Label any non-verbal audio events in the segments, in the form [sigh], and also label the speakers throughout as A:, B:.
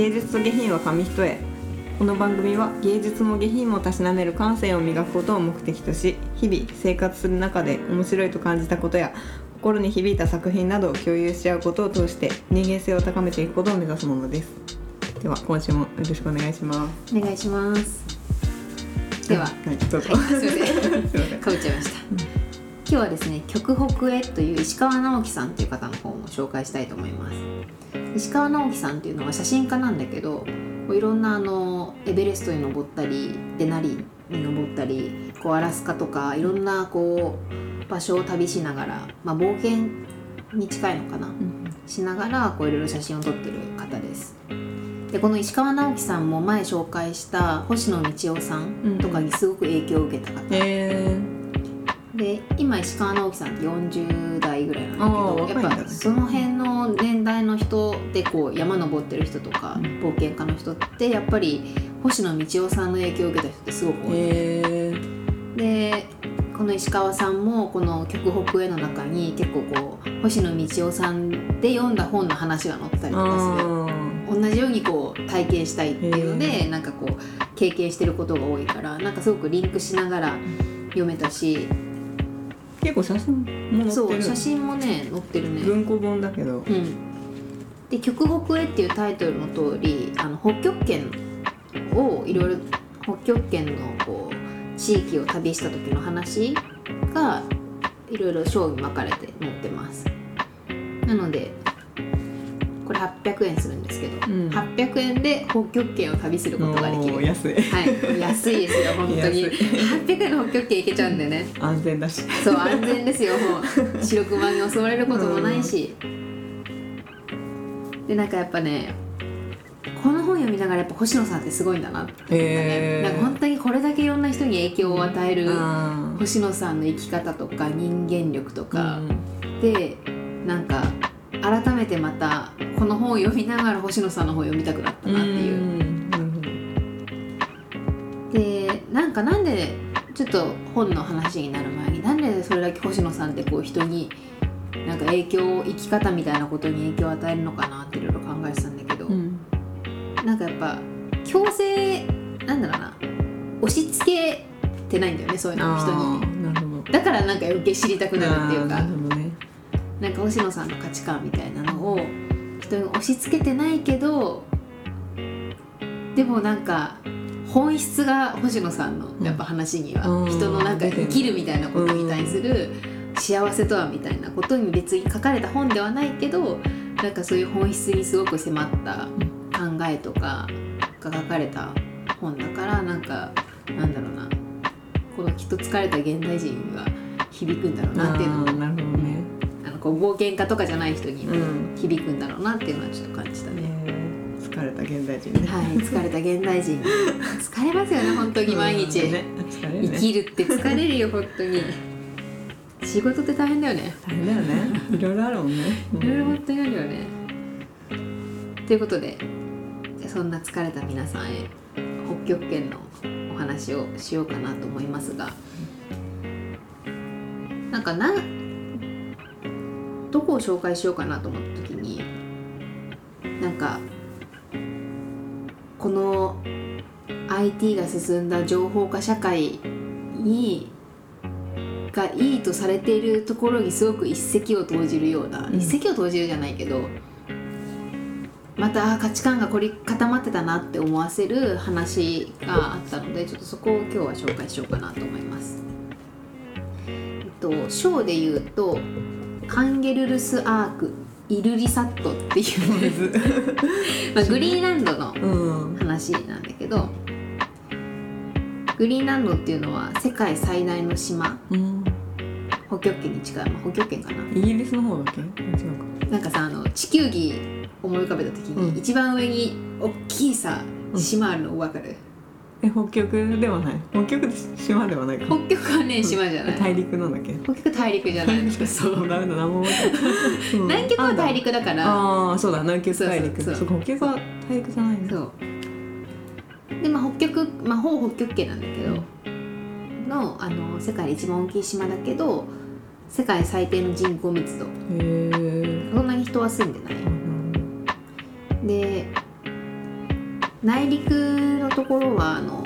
A: 芸術と下品は紙一重。この番組は芸術も下品もたしなめる感性を磨くことを目的とし日々生活する中で面白いと感じたことや心に響いた作品などを共有し合うことを通して人間性を高めていくことを目指すものです。では今週もよろしくお願いします。
B: お願いします。では、
A: はい、どうぞ、
B: はい、すいません。[laughs] かぶっちゃいました、今日はですね極北へという石川直樹さんという方の本を紹介したいと思います石川直樹さんっていうのは写真家なんだけどいろんなあのエベレストに登ったりデナリに登ったりこうアラスカとかいろんなこう場所を旅しながら、まあ、冒険に近いのかな、しながらこういろいろ写真を撮ってる方です。でこの石川直樹さんも前紹介した星野道夫さんとかにすごく影響を受けた方、
A: え
B: で今石川直樹さんって40代ぐらいなんだけどやっぱその辺の年代の人でこう山登ってる人とか
A: うん。
B: 冒険家の人ってやっぱり星野道夫さんの影響を受けた人ってすごく
A: ー、
B: 多い、
A: えー、
B: でこの石川さんもこの「極北へ」の中に結構こう星野道夫さんで読んだ本の話が載ってたりとかする。
A: あ
B: 同じようにこう体験したいっていうのでなんかこう経験してることが多いからなんかすごくリンクしながら読めたし
A: ー結構写真も載ってる。
B: そう写真もね載ってるね。
A: 文庫本だけど。
B: うん。で「極北へ」っていうタイトルの通りあの北極圏をいろいろ北極圏のこう地域を旅した時の話がいろいろ章に分かれて載ってます。なのでこれ800円するんですけど、
A: うん。
B: 800円で北極圏を旅することができる。
A: 安い。
B: はい、安いですよ本当に。
A: 安い。
B: 800円の北極圏行けちゃうんでね。
A: 安全だし。
B: そう安全ですよもう。白熊に襲われることもないし、でなんかやっぱねこの本読みながらやっぱ星野さんってすごいんだなって思ったね、
A: へー。
B: なんか本当にこれだけいろんな人に影響を与える星野さんの生き方とか人間力とか。
A: うん。
B: でなんか改めてまたこの本を読みながら星野さんの本を読みたくなったなっていう。
A: うん。なるほど
B: でなんかなんでちょっと本の話になる前になんでそれだけ星野さんってこう人になんか影響生き方みたいなことに影響を与えるのかなっていろいろ考えてたんだけど、
A: うん。
B: なんかやっぱ強制なんだろうな。押し付けてないんだよねそういうのを人
A: あ
B: にだからなんか余計知りたくなるっていうか
A: な
B: んか星野さんの価値観みたいなのを人に押し付けてないけどでもなんか本質が星野さんのやっぱ話には、
A: うん。
B: 人のなんか生きるみたいなことに対する幸せとはみたいなことに別に書かれた本ではないけどなんかそういう本質にすごく迫った考えとかが書かれた本だからなんかなんだろうな。このきっと疲れた現代人には響くんだろうなっていうのをこう冒険家とかじゃない人に響くんだろうなっていうのはちょっと感じたね。
A: えー疲れた現代人ね。
B: はい、疲れた現代人。[laughs] 疲れますよね本当に毎日、
A: うんねね。
B: 生きるって疲れるよ本当に。仕事って大変だよね。
A: 大変だよね。いろいろあるもんね。
B: いろいろ本当にあるよね。ということでそんな疲れた皆さんへ北極圏のお話をしようかなと思いますがなんかなどこを紹介しようかなと思った時になんかこの IT が進んだ情報化社会にがいいとされているところにすごく一石を投じるような、
A: うん
B: 一石を投じるじゃないけどまた価値観が凝り固まってたなって思わせる話があったのでちょっとそこを今日は紹介しようかなと思います。えっと章で言うとカンゲルルスアークイルリサットっていう、[laughs] まあ、グリーンランドの
A: うん。
B: 話なんだけどグリーンランドっていうのは世界最大の島。
A: うん
B: 北極圏に近い、まあ、北極圏かな。
A: イギリスの方だっけ？違うか。
B: なんかさあの地球儀思い浮かべた時に、
A: うん。
B: 一番上に大きいさ
A: うん。
B: 島あるの分かる、
A: え北極ではない。北極で島ではないか。
B: 北極はね島じゃない、
A: 大陸なんだっけ。
B: 北極大陸じゃない。の [laughs] そう
A: ダメだ何も覚えてない。う [laughs] ん
B: 南極は大陸だから。
A: ああそうだ南極大陸。
B: そう
A: 北極は大陸じゃない
B: そう。でまあ北極まあほぼ北極圏なんだけど、のあの世界で一番大きい島だけど世界最低の人口密度。
A: へえ
B: そんなに人は住んでない。で内陸のところはあの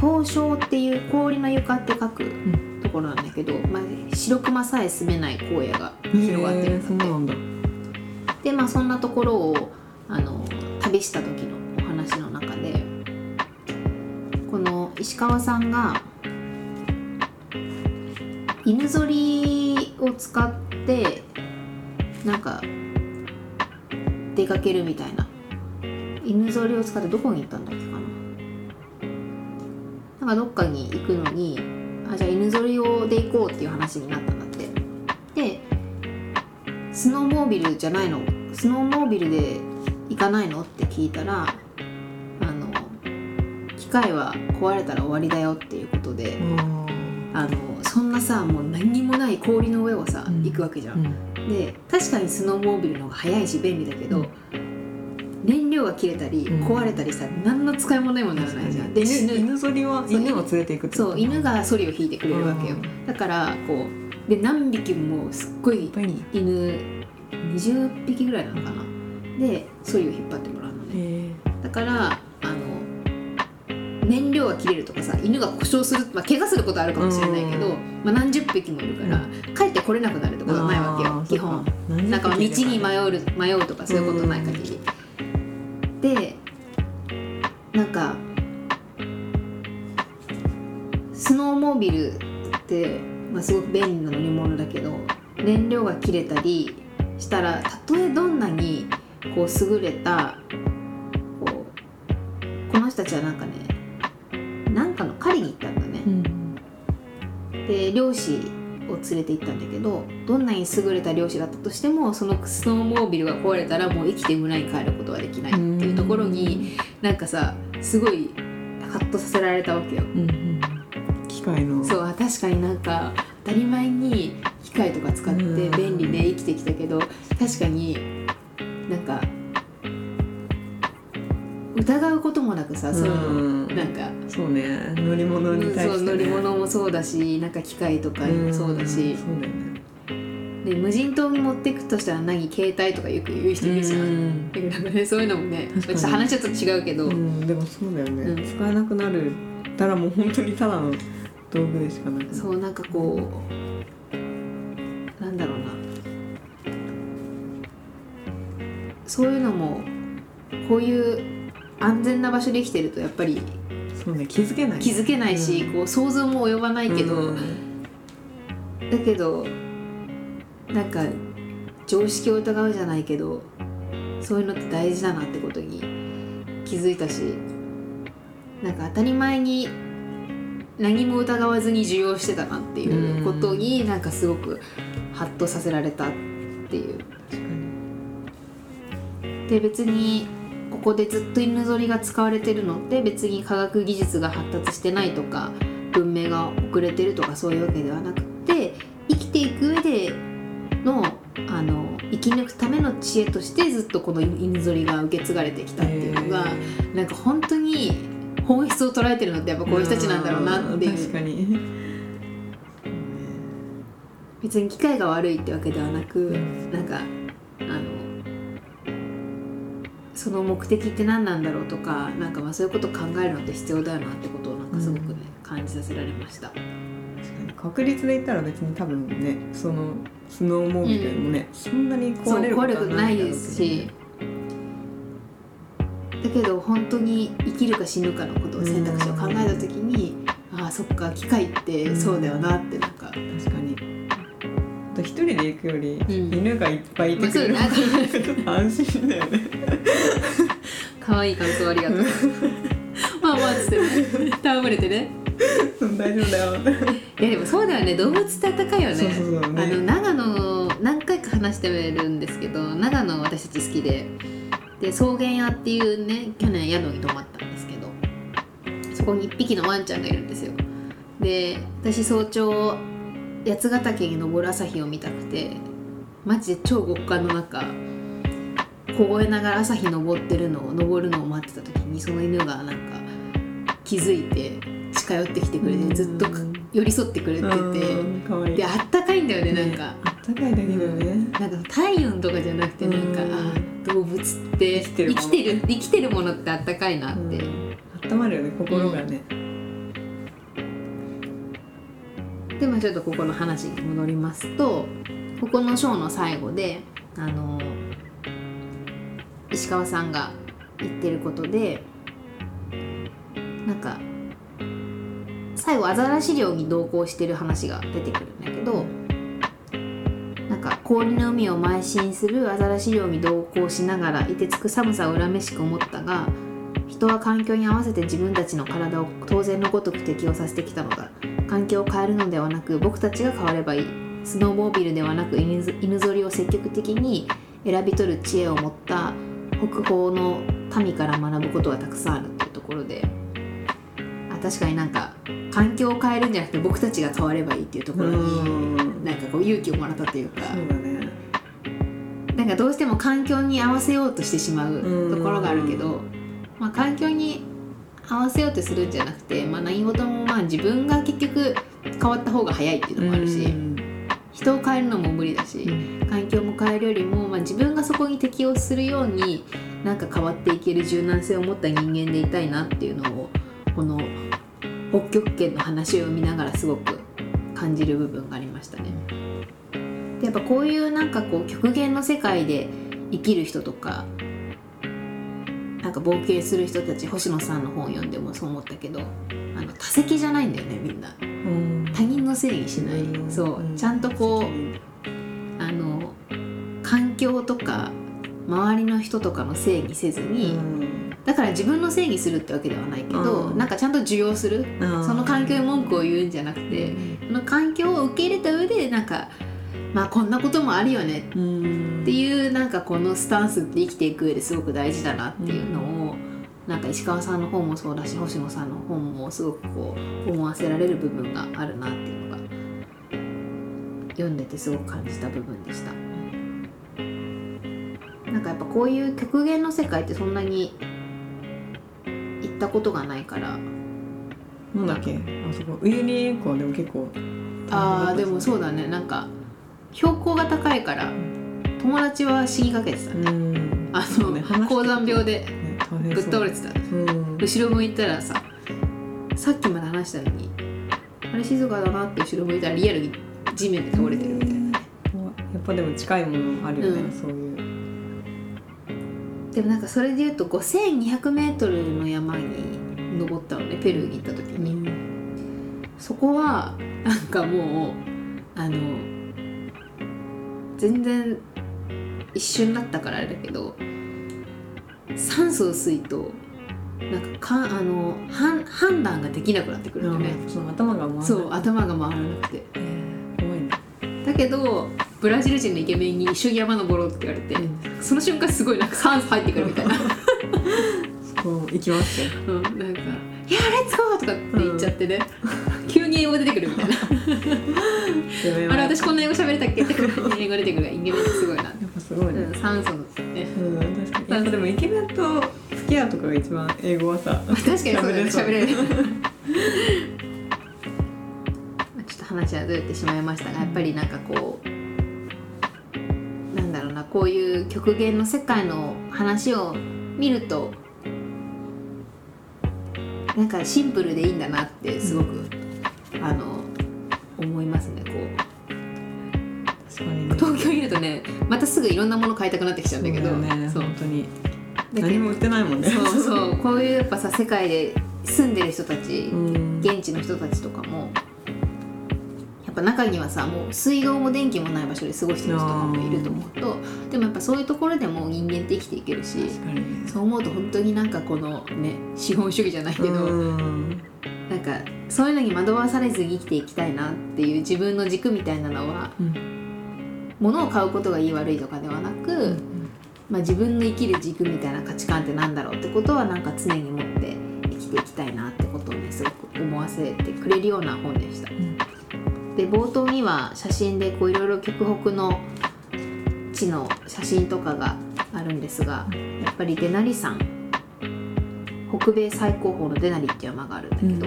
B: 氷床っていう氷の床って書く
A: ん。
B: ところなんだけど、まあ、白熊さえ住めない荒野が広がってるんだって。でまあそんなところをあの旅した時のお話の中でこの石川さんが犬ぞりを使ってなんか出かけるみたいな犬ぞりを使ってどこに行ったんだっけかな。なんかどっかに行くのにあじゃあ犬ぞりをで行こうっていう話になったんだって。でスノーモービルじゃないの？スノーモービルで行かないの？って聞いたらあの機械は壊れたら終わりだよっていうことであのそんなさもう何にもない氷の上をさ、
A: うん。
B: 行くわけじゃ、
A: うん。ん
B: で確かにスノーモービルの方が早いし便利だけど、
A: うん。
B: 燃料が切れたり
A: うん。
B: 壊れたりしたら何の使い物にもならないじゃん、で
A: 犬ぞりは
B: そう
A: 犬を連れていくって
B: そう犬がソリを引いてくれるわけよ。
A: うん。
B: だからこうで何匹もすっごい犬20匹ぐらいなのかな。でソリを引っ張ってもらうのね。
A: へ
B: だからあの燃料が切れるとかさ犬が故障する、まあ、怪我することあるかもしれないけど、
A: うん。
B: まあ、何十匹もいるから、帰ってこれなくなるってことはないわけよ基本。なんかまあ道に迷う迷うとかそういうことない限り、でなんかスノーモービルって、まあ、すごく便利な乗り物だけど燃料が切れたりしたらたとえどんなにこう優れたこうこの人たちはなんかねなんかの狩りに行ったんだね、
A: うん。
B: で漁師を連れて行ったんだけどどんなに優れた漁師だったとしてもそのスノーモービルが壊れたらもう生きて村に帰ることはできないっていうところになんかさすごいハッとさせられたわけよ。
A: うんうん機械の。
B: そうあ確かになんか当たり前に機械とか使って
A: うん。
B: 便利で生きてきたけど確かになんか疑うこともなくさその
A: うん。
B: なんか。
A: そうね。乗り物に対して、ね、
B: 乗り物もそうだしなんか機械とかもそうだし。
A: んそうだよね。
B: で無人島に持ってくとしたら何携帯とかよく言う人いるじゃん。かねそういうのもねちょっと話ちょっと違うけど、
A: うん、でもそうだよね、
B: うん。
A: 使えなくなる。たらもう本当にただの道具でしかなく。
B: そうなんかこうなんだろうな。そういうのもこういう安全な場所で生きてるとやっぱり
A: そうね気づけない。
B: 気づけないし、
A: うん。
B: こう想像も及ばないけど、
A: うん。
B: だけどなんか常識を疑うじゃないけどそういうのって大事だなってことに気づいたしなんか当たり前に何も疑わずに受容してたなっていうことになんかすごくハッとさせられたっていう。で別にここでずっと犬ぞりが使われてるのって別に科学技術が発達してないとか文明が遅れてるとかそういうわけではなくて生きていく上でのあの生き抜くための知恵としてずっとこの犬ぞりが受け継がれてきたっていうのが、なんか本当に本質を捉えてるのってやっぱこういう人たちなんだろうなっていう。
A: 確かに。
B: 別に機械が悪いってわけではなく、
A: ん
B: なんかその目的って何なんだろうとかなんかまあそういうことを考えるのって必要だよなってことをなんかすごくね、感じさせられました。
A: 確かに確率で言ったら別に多分ねそのスノーモービルもね、そんなに壊れることは
B: ないですし。だけど本当に生きるか死ぬかのことを選択肢を考えた時に、ああそっか機械ってそうだよなってなんか、
A: 確かに。一人で行くより、
B: うん。
A: 犬がいっぱいいてくれる
B: まあ
A: 安心だよね [laughs]
B: 可愛い感想ありがとう。[laughs] まあまあつってね戯れてね。
A: 大丈夫だよ。[laughs]
B: いやでもそうだよね。動物って温かいよね。
A: そうそうそう。ね
B: あの長野何回か話してるんですけど長野私たち好きで。で草原屋っていうね去年宿に泊まったんですけどそこに1匹のワンちゃんがいるんですよ。で私早朝八ヶ岳に登る朝日を見たくてマジで超極寒の中凍えながら朝日登ってるのを登るのを待ってた時にその犬がなんか気づいて近寄ってきてくれてずっとか寄り添ってくれてて。であったかいんだよねなんか。
A: あったかいだけだよね。
B: なんか体温とかじゃなくてなんか、
A: うん。
B: あー動物ってで生きてる生きてるものってあったかいなって、
A: うん温まるよね心がね、
B: でまあちょっとここの話に戻りますとここのショーの最後であの石川さんが言ってることでなんか最後アザラシ漁に同行してる話が出てくるんだけどなんか氷の海を邁進するアザラシ漁に同行しながら凍てつく寒さを恨めしく思ったが人は環境に合わせて自分たちの体を当然のごとく適応させてきたのだ。環境を変えるのではなく僕たちが変わればいい。スノーモービルではなく犬ぞりを積極的に選び取る知恵を持った北方の民から学ぶことがたくさんあるっていうところであ確かになんか環境を変えるんじゃなくて僕たちが変わればいいっていうところに
A: うん。
B: なんかこう勇気をもらったというか
A: そうだね。
B: なんかどうしても環境に合わせようとしてしまうところがあるけど、まあ、環境に合わせようとするんじゃなくて、まあ、何事もまあ自分が結局変わった方が早いっていうのもあるし、
A: うん
B: 人を変えるのも無理だし、環境も変えるよりも、まあ、自分がそこに適応するようになんか変わっていける柔軟性を持った人間でいたいなっていうのをこの北極圏の話を見ながらすごく感じる部分がありましたね。でやっぱこういうなんかこう極限の世界で生きる人とかなんか冒険する人たち星野さんの本を読んでもそう思ったけどあの多席じゃないんだよねみんな。
A: うん。
B: 他人のせいにしない、
A: うん。
B: そう、
A: ん。
B: ちゃんとこうあの環境とか周りの人とかのせいにせずに、
A: うん。
B: だから自分のせいにするってわけではないけど、
A: うん。
B: なんかちゃんと受容する、
A: うん。
B: その環境に文句を言うんじゃなくて、その環境を受け入れた上でなんかまあこんなこともあるよね。
A: うん
B: っていうなんかこのスタンスって生きていく上ですごく大事だなっていうのを、なんか石川さんの本もそうだし星野さんの本もすごくこう思わせられる部分があるなっていうのが読んでてすごく感じた部分でした。なんかやっぱこういう極限の世界ってそんなに行ったことがないから。
A: なんだっけ？あそこ。ウユニ塩湖でも結構
B: あーでもそうだね。なんか標高が高いから友達は死にかけてたね。
A: うん。
B: あの、高山病でぶっ倒れてた。
A: うん。
B: 後ろ向いたらささっきまで話したのにあれ静かだなって後ろ向いたらリアルに地面で倒れてるみたいなね。
A: やっぱでも近いものあるよね、
B: うん。
A: そういう。
B: でもなんかそれで言うと 5200m の山に登ったのねペルーに行った時に、そこはなんかもうあの全然一瞬だったからあれだけど酸素薄いとなんかかあの判判断ができなくなってくるよね、
A: うんそう頭が回ら
B: そう頭が回らなくて。
A: えー怖いね
B: だけどブラジル人のイケメンに一緒に山登ろうって言われて、その瞬間すごいなんか酸素入ってくるみたいな。
A: そう行きます？よ
B: うん、なんか「いやレッツゴー!」とかって言っちゃってね、急に英語出てくるみたいな「あれ私こんな英語喋れたっけ?」って英語出てくるイケメンってすごいな、
A: やっぱすごいね。
B: うん、酸素のね。
A: うん、確かでもイケメンと付き合うとかが一番英語はさ
B: 確かにそうだね。
A: 喋
B: 喋れ
A: れ
B: る [laughs] ちょっと話はずれてしまいましたがやっぱりなんかこうなんだろうなこういう極限の世界の話を見るとなんかシンプルでいいんだなってすごく、ぐいろんんなもの買いたくなってきちゃうんだけど。
A: そうね。
B: そう。
A: 本当に。何も売ってないもんね。
B: そうそう。[laughs] こういうやっぱさ世界で住んでる人たち、
A: うん。
B: 現地の人たちとかもやっぱ中にはさもう水道も電気もない場所で過ごしてる人とかもいると思うとでもやっぱそういうところでも人間って生きていけるし
A: ね。
B: そう思うと本当になんかこのね資本主義じゃないけど、
A: うん。
B: なんかそういうのに惑わされずに生きていきたいなっていう自分の軸みたいなのは
A: うん
B: 物を買うことがいい悪いとかではなく、まあ、自分の生きる軸みたいな価値観ってなんだろうってことはなんか常に持って生きていきたいなってことをねすごく思わせてくれるような本でした。
A: ん。
B: で冒頭には写真でこういろいろ極北の地の写真とかがあるんですがやっぱりデナリ山。北米最高峰のデナリっていう山があるんだけど、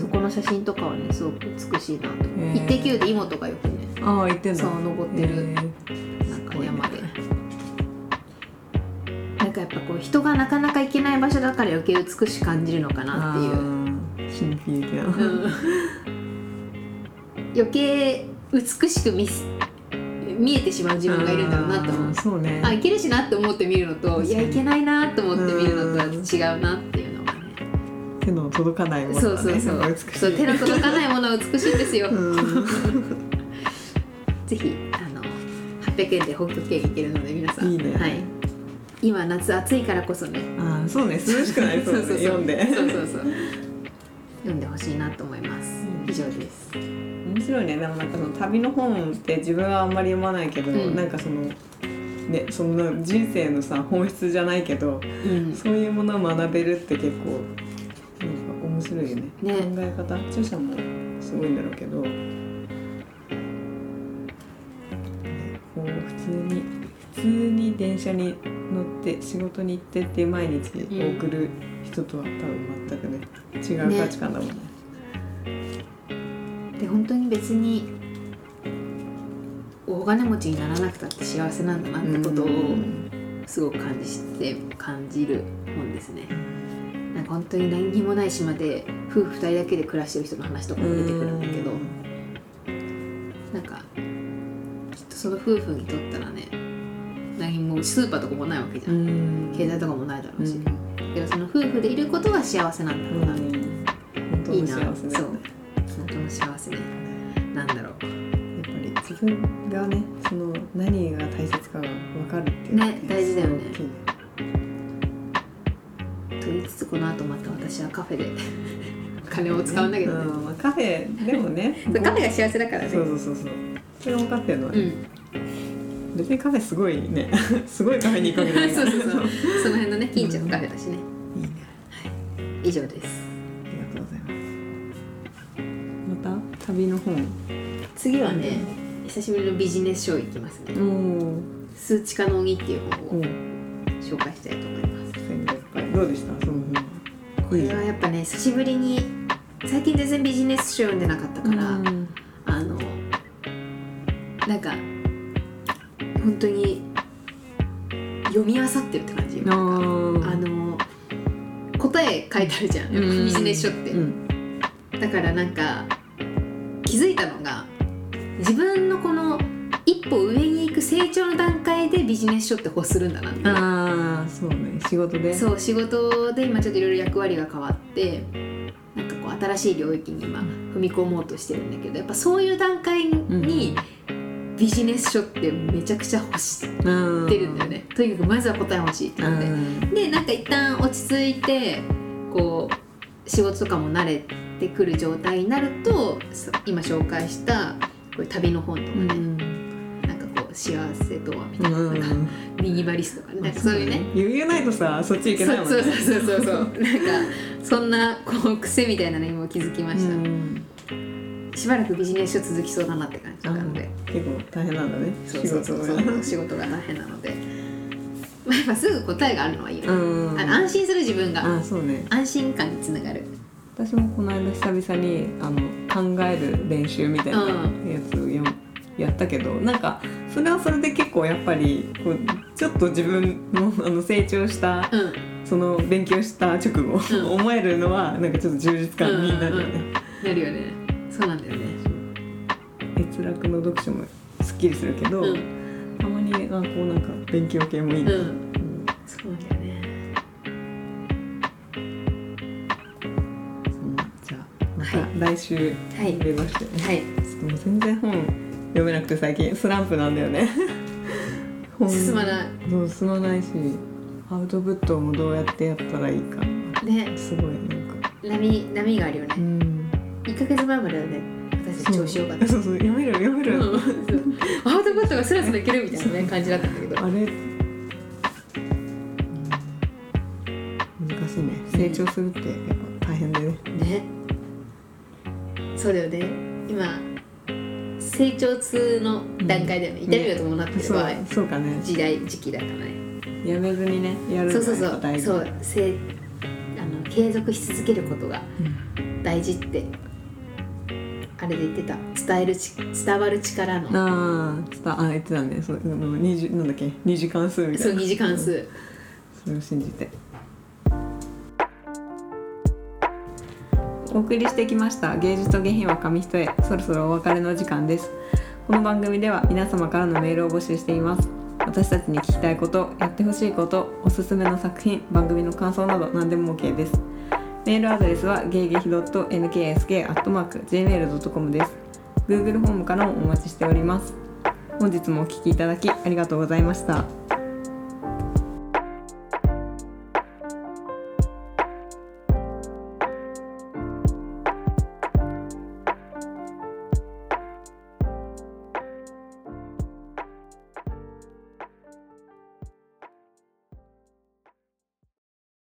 B: そこの写真とかはねすごく美しいなと「
A: へー。
B: イッテ Q!」で妹がよくね
A: ああ言ってんだ。
B: そう登ってる。なんか山で。なんかやっぱこう人がなかなか行けない場所だから余計美しく感じるのかなっていう、
A: 神秘的な、
B: うん余計美しく見す見えてしまう自分がいるんだろうなと思う。
A: そうね。
B: あいけるしなって思って見るのといやいけないなと思って見るのとは
A: うん
B: 違うなっていうのがね。
A: 手の届かないものがね
B: そうそうそう。
A: 美しい。
B: そう手の届かないものは美しいんですよ、
A: うん
B: ぜひあの800円で北極圏行けるので皆さん。
A: いいね。
B: はい、今夏暑いからこそね。
A: あーそうね。涼しくなりそうだね [laughs] 読んで。
B: そうそうそう。読んでほしいなと思います、
A: うん。
B: 以上です。
A: 面白いね。でもなんかその旅の本って自分はあんまり読まないけど、
B: うん。
A: なんかそのねその人生のさ本質じゃないけど
B: うん。
A: そういうものを学べるって結構なんか面白いよね。
B: ね。
A: 考え方著者もすごいんだろうけど、普通に普通に電車に乗って仕事に行ってっていう毎日を送る人とは多分全くね違う価値観だもんね。
B: で本当に別に大金持ちにならなくたって幸せなんだなってことを
A: うん。
B: すごく感じて感じる本ですね。なんか本当に何にもない島で夫婦2人だけで暮らしてる人の話とかも出てくるんだけどその夫婦にとったらね何もスーパーとかもないわけじゃん、
A: うん。
B: 経済とかもないだろうし、
A: うん。
B: けどその夫婦でいることは幸せなんだろうな、
A: 本当の
B: いいなそう。本当の幸せねなんだろう。
A: やっぱり自分がねその何が大切かが分かるっていう
B: ね大事だよね。と言いつつこの後また私はカフェで金を使うんだけどね、
A: うんまあカフェでもね。[laughs]
B: カフェが幸せだからね。
A: そうそうそうそう。それも分かってるの。はね、
B: うん。
A: 別にカフェすごいね。[laughs] すごいカフェに行くわけじゃない。[laughs]
B: そうそうそう。その辺のね近所のカフェだしね、
A: いいね。
B: 以上です。
A: ありがとうございます。また旅の本。
B: 次はね久しぶりのビジネス書行きますね。
A: おお
B: 数値化の鬼っていう本を
A: お
B: 紹介したいと思います。
A: どうでした？その本。は
B: これはやっぱね久しぶりに最近全然ビジネス書読んでなかったから、
A: うん。
B: あのなんか本当に読み漁ってるって感じ
A: あ
B: の答え書いてあるじゃんやっぱビジネス書って、
A: うん。
B: だからなんか気づいたのが自分のこの一歩上に行く成長の段階でビジネス書って欲するんだなって
A: ああそうね。仕事で。
B: そう仕事で今ちょっといろいろ役割が変わって新しい領域に今踏み込もうとしてるんだけどやっぱそういう段階にビジネス書ってめちゃくちゃ欲して
A: うん
B: るんだよね。とにかくまずは答え欲しいって
A: う
B: なって
A: ん。
B: でなんか一旦落ち着いてこう仕事とかも慣れてくる状態になるとそ今紹介したこういう旅の本とかね、なん幸せとはみたいな,、
A: うん。
B: なんかミニマリストとかね。なんかそういうね。
A: 余裕ないとさそっち行けないもんね。
B: そうそうそうそうそう。なんかそんなこう癖みたいなのにも気づきました、
A: うん。
B: しばらくビジネス書続きそうだなって感じなので。
A: 結構大変なんだね。
B: そうそうそう
A: 仕事が
B: そう仕事が大変なので。まあやっぱすぐ答えがあるのはいいよね、
A: うん
B: あの安心する自分が。
A: あそうね。
B: 安心感につながる。
A: 私もこの間久々にあの考える練習みたいなやつをやったけどなんかそれはそれで結構やっぱりこうちょっと自分のあの成長した
B: うん。
A: その勉強した直後、
B: うん。
A: 思えるのはなんかちょっと充実感になるよね、
B: なるよね。そうなんだよね。
A: 閲楽の読書もすっきりするけど、
B: うん。
A: たまにあこうなんか勉強系もいいな、
B: うん。
A: うん。
B: そうなんだよね。
A: そう。じゃあまた
B: は
A: 来週
B: はい。
A: 目指して、
B: はい。
A: ちょっともう全然本読めなくて最近スランプなんだよね。本 [laughs]
B: 進まない。
A: そう進まないしアウトプットもどうやってやったらいいか。
B: ね。
A: すごいなんか。
B: 波波があるよね。
A: うん。
B: 1ヶ月前まではね私調子よかった。
A: そうそう読める読める、
B: うんアウトプットがスラスラいけるみたいなね感じだったんだけど。
A: あれ、うん。難しいね。成長するってやっぱ大変でね。
B: ね。そうだよね。今成長痛の段階だよね、痛みが伴ってる場合、
A: そうかね。
B: 時代時期だからね。
A: やめずにねやるの
B: そうそうそう。そう。せあの継続し続けることが大事ってあれで言ってた。伝えるち伝わる力の。
A: ああ、あ言ってたね。そう、なんだっけ、二次関数みたいな。
B: そう二次関数。
A: それを信じてお送りしてきました。芸術と下品は紙一重。そろそろお別れの時間です。この番組では皆様からのメールを募集しています。私たちに聞きたいことやってほしいことおすすめの作品番組の感想など何でも OK です。メールアドレスはゲイゲヒ .nksk.gmail.com です。Google ホームからもお待ちしております。本日もお聴きいただきありがとうございました。